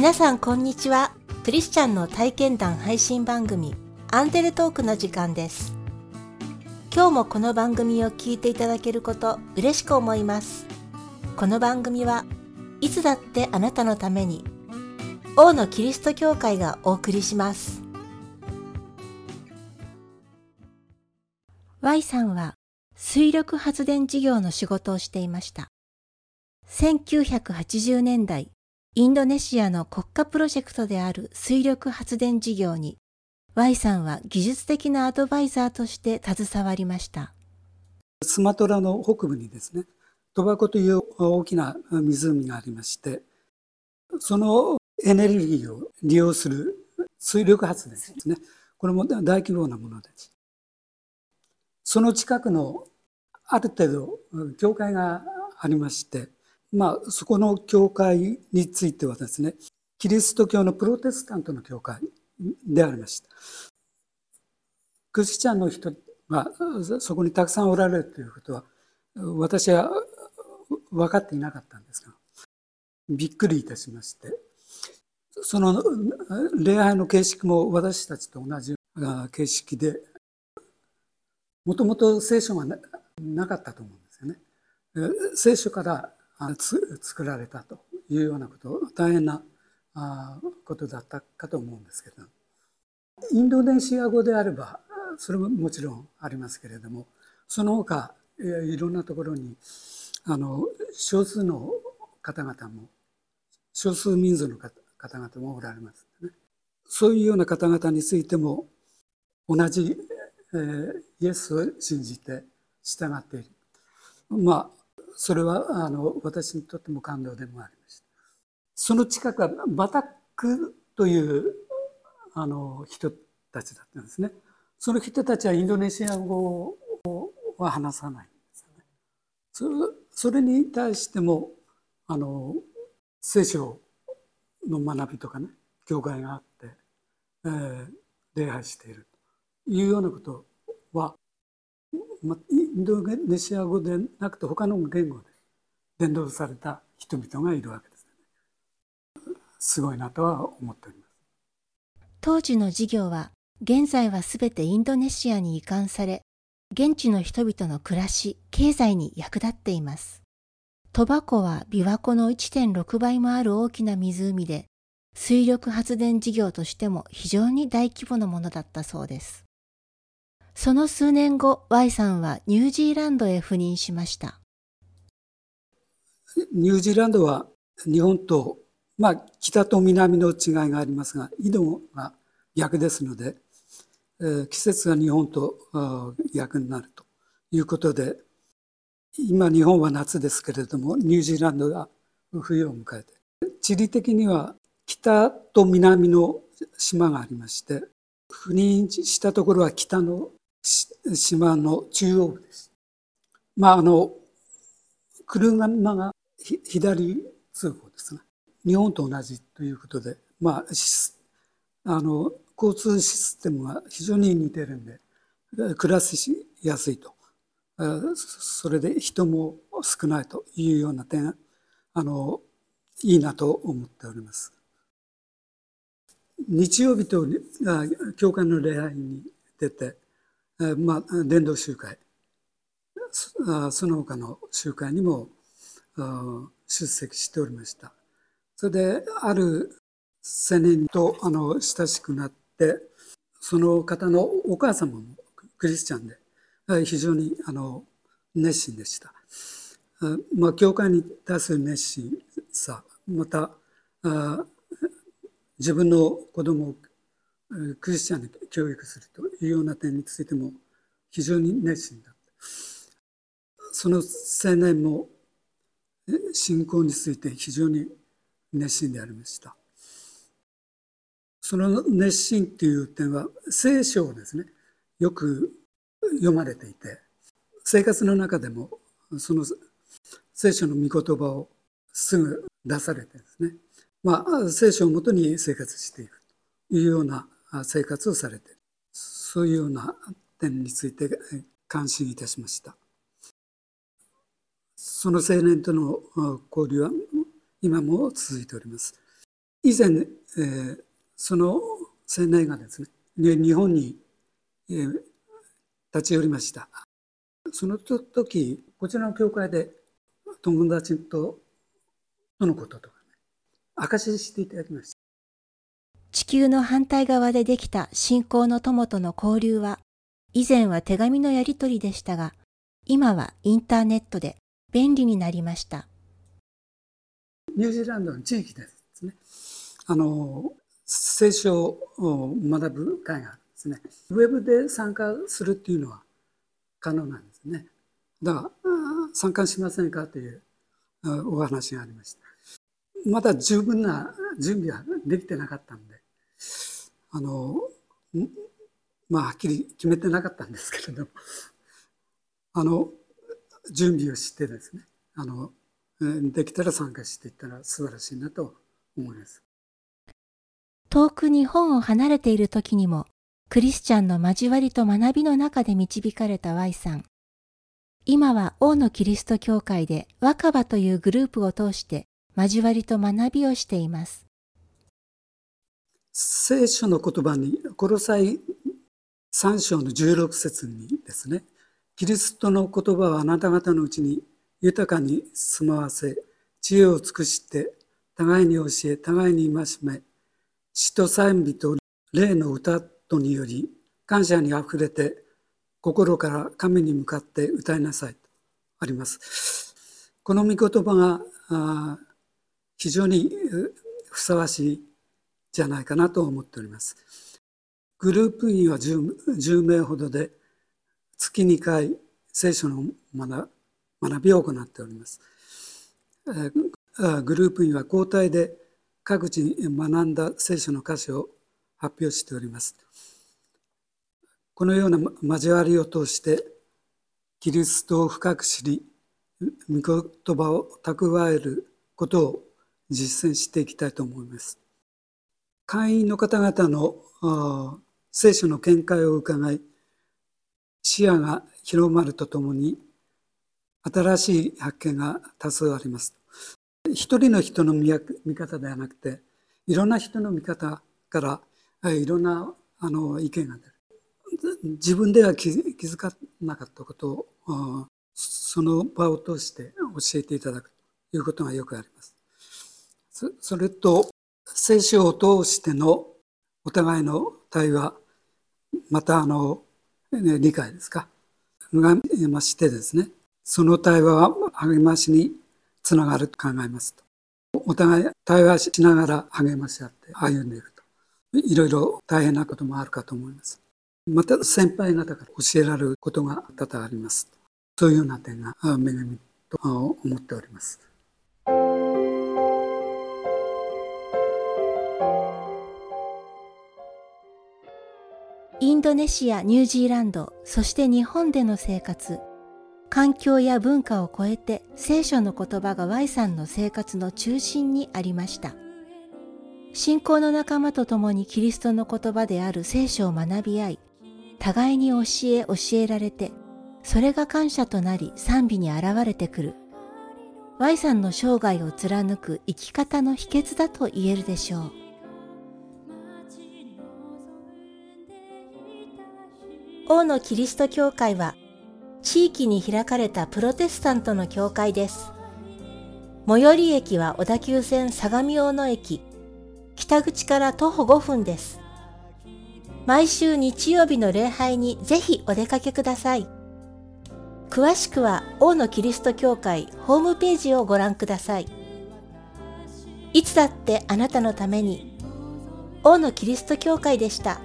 皆さんこんにちは。クリスチャンの体験談配信番組アンデルトークの時間です。今日もこの番組を聞いていただけること嬉しく思います。この番組はいつだってあなたのために王のキリスト教会がお送りします。Y さんは水力発電事業の仕事をしていました。1980年代インドネシアの国家プロジェクトである水力発電事業に Y さんは技術的なアドバイザーとして携わりました。スマトラの北部にですねトバコという大きな湖がありましてそのエネルギーを利用する水力発電ですね。これも大規模なものです。その近くのある程度教会がありましてまあ、そこの教会についてはですね、キリスト教のプロテスタントの教会でありました。クリスチャンの人がそこにたくさんおられるということは、私は分かっていなかったんですが、びっくりいたしまして、その礼拝の形式も私たちと同じ形式で、もともと聖書がなかったと思うんですよね。聖書から作られたというようなこと大変なことだったかと思うんですけど。インドネシア語であればそれももちろんありますけれどもその他いろんなところにあの少数の方々も少数民族の方々もおられますね。そういうような方々についても同じ、えー、イエスを信じて従っている。まあそれはあの私にとっても感動でもありました。その近くはバタックというあの人たちだったんですね。その人たちはインドネシア語は話さないんですよね。それに対してもあの聖書の学びとかね教会があって、えー、礼拝しているというようなことはインドネシア語でなくて他の言語で伝道された人々がいるわけです、ね。すごいなとは思っております。当時の事業は現在はすべてインドネシアに移管され、現地の人々の暮らし、経済に役立っています。トバコは琵琶湖の1.6倍もある大きな湖で、水力発電事業としても非常に大規模なものだったそうです。その数年後、Y さんはニュージーランドへ赴任しました。ニュージーランドは日本と、まあ、北と南の違いがありますが、緯度が逆ですので、えー、季節が日本と逆になるということで、今日本は夏ですけれども、ニュージーランドが冬を迎えて、地理的には北と南の島がありまして、赴任したところは北の島の中央部です。まあ、あの、車が左通行ですね。日本と同じということで、まあ、あの、交通システムが非常に似てるんで、暮らしやすいと。それで人も少ないというような点、あの、いいなと思っております。日曜日と教会の礼拝に出て、まあ、伝道集会。その他の集会にも出席しておりました。それである青年とあの親しくなってその方のお母様もクリスチャンで非常にあの熱心でした、まあ、教会に対する熱心さまた自分の子供をクリスチャンに教育するというような点についても非常に熱心だった。その青年も信仰について非常に熱心でありました。その熱心っていう点は聖書をですねよく読まれていて生活の中でもその聖書の御言葉をすぐ出されてですねまあ聖書をもとに生活していくというような生活をされている。そういうような点について関心いたしました。その青年との交流は今も続いております。以前、えー、その青年がですね日本に、えー、立ち寄りました。その時こちらの教会で友達ととのこととかね証ししていただきました。地球の反対側でできた信仰の友との交流は以前は手紙のやり取りでしたが今はインターネットで便利になりました。ニュージーランドの地域ですね。あの聖書を学ぶ会がですね。ウェブで参加するっていうのは可能なんですね。だから参加しませんかというお話がありました。まだ十分な準備はできてなかったんであのまあはっきり決めてなかったんですけれどもあの準備をしてですねあのできたら参加していったら素晴らしいなと思います。遠く日本を離れている時にもクリスチャンの交わりと学びの中で導かれた Y さん。今は王のキリスト教会で若葉というグループを通して交わりと学びをしています。聖書の言葉に、コロサイ3章の16節にですね、キリストの言葉はあなた方のうちに豊かに住まわせ、知恵を尽くして、互いに教え、互いに戒め、詩と賛美と霊の歌とにより、感謝にあふれて、心から神に向かって歌いなさいとあります。この御言葉が非常にふさわしいじゃないかなと思っております。グループ員は 10, 10名ほどで月2回聖書の学びを行っております。グループ員は交代で各地に学んだ聖書の箇所を発表しております。このような交わりを通してキリストを深く知り御言葉を蓄えることを実践していきたいと思います。会員の方々の聖書の見解を伺い視野が広まるとともに新しい発見が多数あります。一人の人の見方ではなくていろんな人の見方からいろんなあの意見が出る。自分では気づかなかったことをその場を通して教えていただくということがよくあります。それと聖書を通してのお互いの対話またあの、ね、理解ですか？がましてですねその対話は励ましにつながると考えますとお互い対話しながら励まし合って歩んでいくといろいろ大変なこともあるかと思います。また先輩方から教えられることが多々あります。そういうような点が恵みと思っております。インドネシア、ニュージーランド、そして日本での生活、環境や文化を超えて聖書の言葉が Y さんの生活の中心にありました。信仰の仲間と共にキリストの言葉である聖書を学び合い、互いに教え教えられて、それが感謝となり賛美に現れてくる。Y さんの生涯を貫く生き方の秘訣だと言えるでしょう。王のキリスト教会は、地域に開かれたプロテスタントの教会です。最寄り駅は小田急線相模大野駅、北口から徒歩5分です。毎週日曜日の礼拝にぜひお出かけください。詳しくは王のキリスト教会ホームページをご覧ください。いつだってあなたのために王のキリスト教会でした。